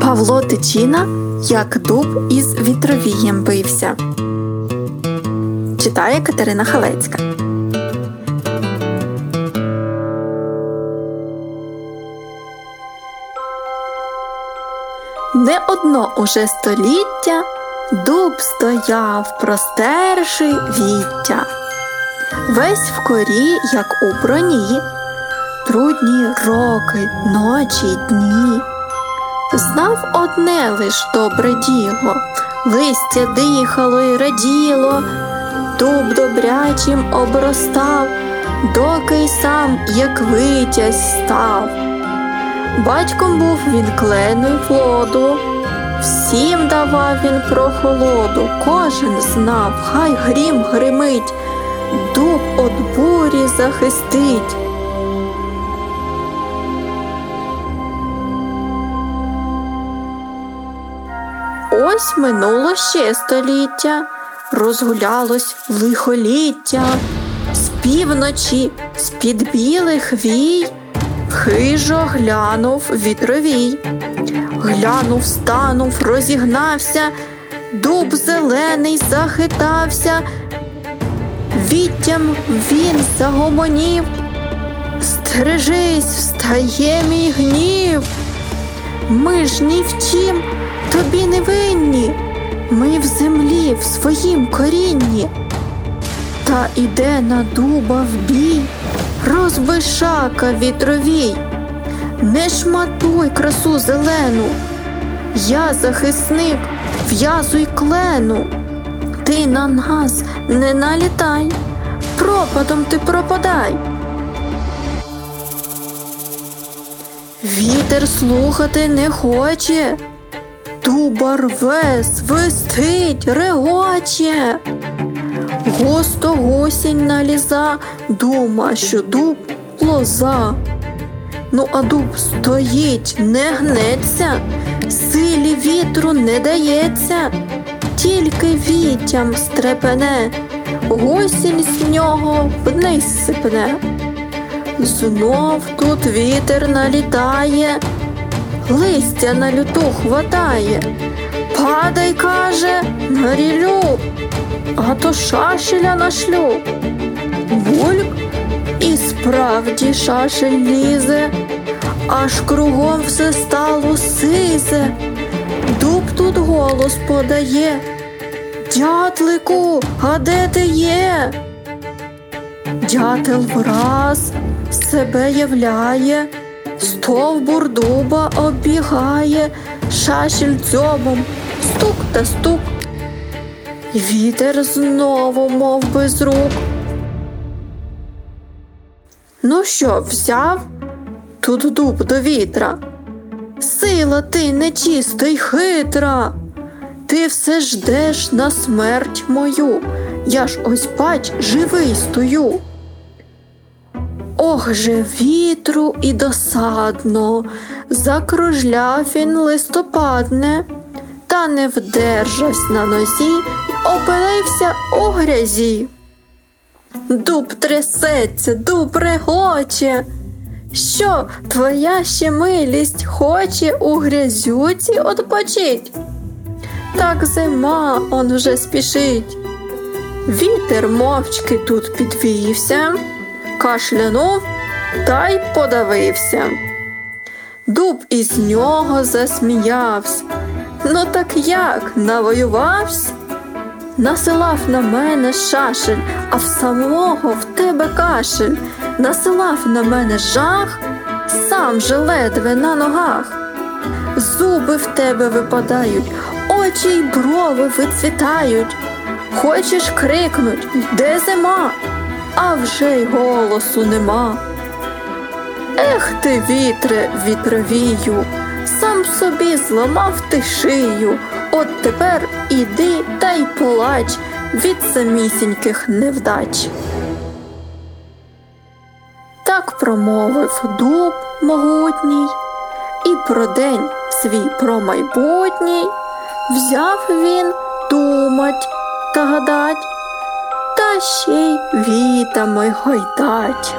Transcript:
Павло Тичина, як дуб із вітровієм бився. Читає Катерина Халецька. Не одно уже століття дуб стояв, простерши віття. Весь в корі, як у броні, трудні роки, ночі дні. Знав одне лиш добре діло, листя дихало й раділо, дуб добрячим обростав, доки й сам, як витязь став. Батьком був він клену й плоду, всім давав він прохолоду, кожен знав, хай грім гримить, дуб от бурі захистить. Ось минуло ще століття, розгулялось лихоліття, з півночі, з під білих вій, хижо глянув вітровій, глянув, станув, розігнався, дуб зелений захитався, віттям він загомонів, стережись, встає мій гнів. Ми ж ні в чим тобі не винні, ми в землі, в своїм корінні. Та іде на дуба в бій, розбишака вітровій, не шматуй красу зелену, я захисник, в'язуй клену, ти на нас не налітай, пропадом ти пропадай. Вітер слухати не хоче, дуба рве, свистить, регоче. Густо гусінь наліза, дума, що дуб лоза. Ну, а дуб стоїть, не гнеться, силі вітру не дається, тільки вітям стрепене, гусінь з нього вниз сипне. Знов тут вітер налітає, листя на люту хватає, падай, каже, на рілю, а то шашеля нашлю. Бульк і справді шашель лізе, аж кругом все стало сизе. Дуб тут голос подає. Дятлику, а де ти є? Дятел враз себе являє, стовбур дуба оббігає, шашель дзьобом, стук та стук. Вітер знову, мов без рук. Ну що, взяв тут дуб до вітра? Сила ти нечиста й хитра. Ти все ждеш на смерть мою, я ж ось бач, живий стою. Ох же вітру і досадно, закружляв він листопадне, та не вдержавсь на нозі й опилився у грязі. Дуб трясеться, дуб регоче. Що твоя ще милість хоче у грязюці отпочить? Так зима он вже спішить. Вітер мовчки тут підвівся, кашлянув та й подавився. Дуб із нього засміявся. Ну так як навоювався? Насилав на мене шашель, а в самого в тебе кашель, насилав на мене жах, сам же ледве на ногах. Зуби в тебе випадають, очі й брови вицвітають. Хочеш крикнуть, де зима, а вже й голосу нема. Ех ти, вітре, вітровію, сам собі зламав ти шию, от тепер іди та й плач від самісіньких невдач. Так промовив дуб могутній, і про день свій про майбутній взяв він думать та гадать, ще й вітами гойдать.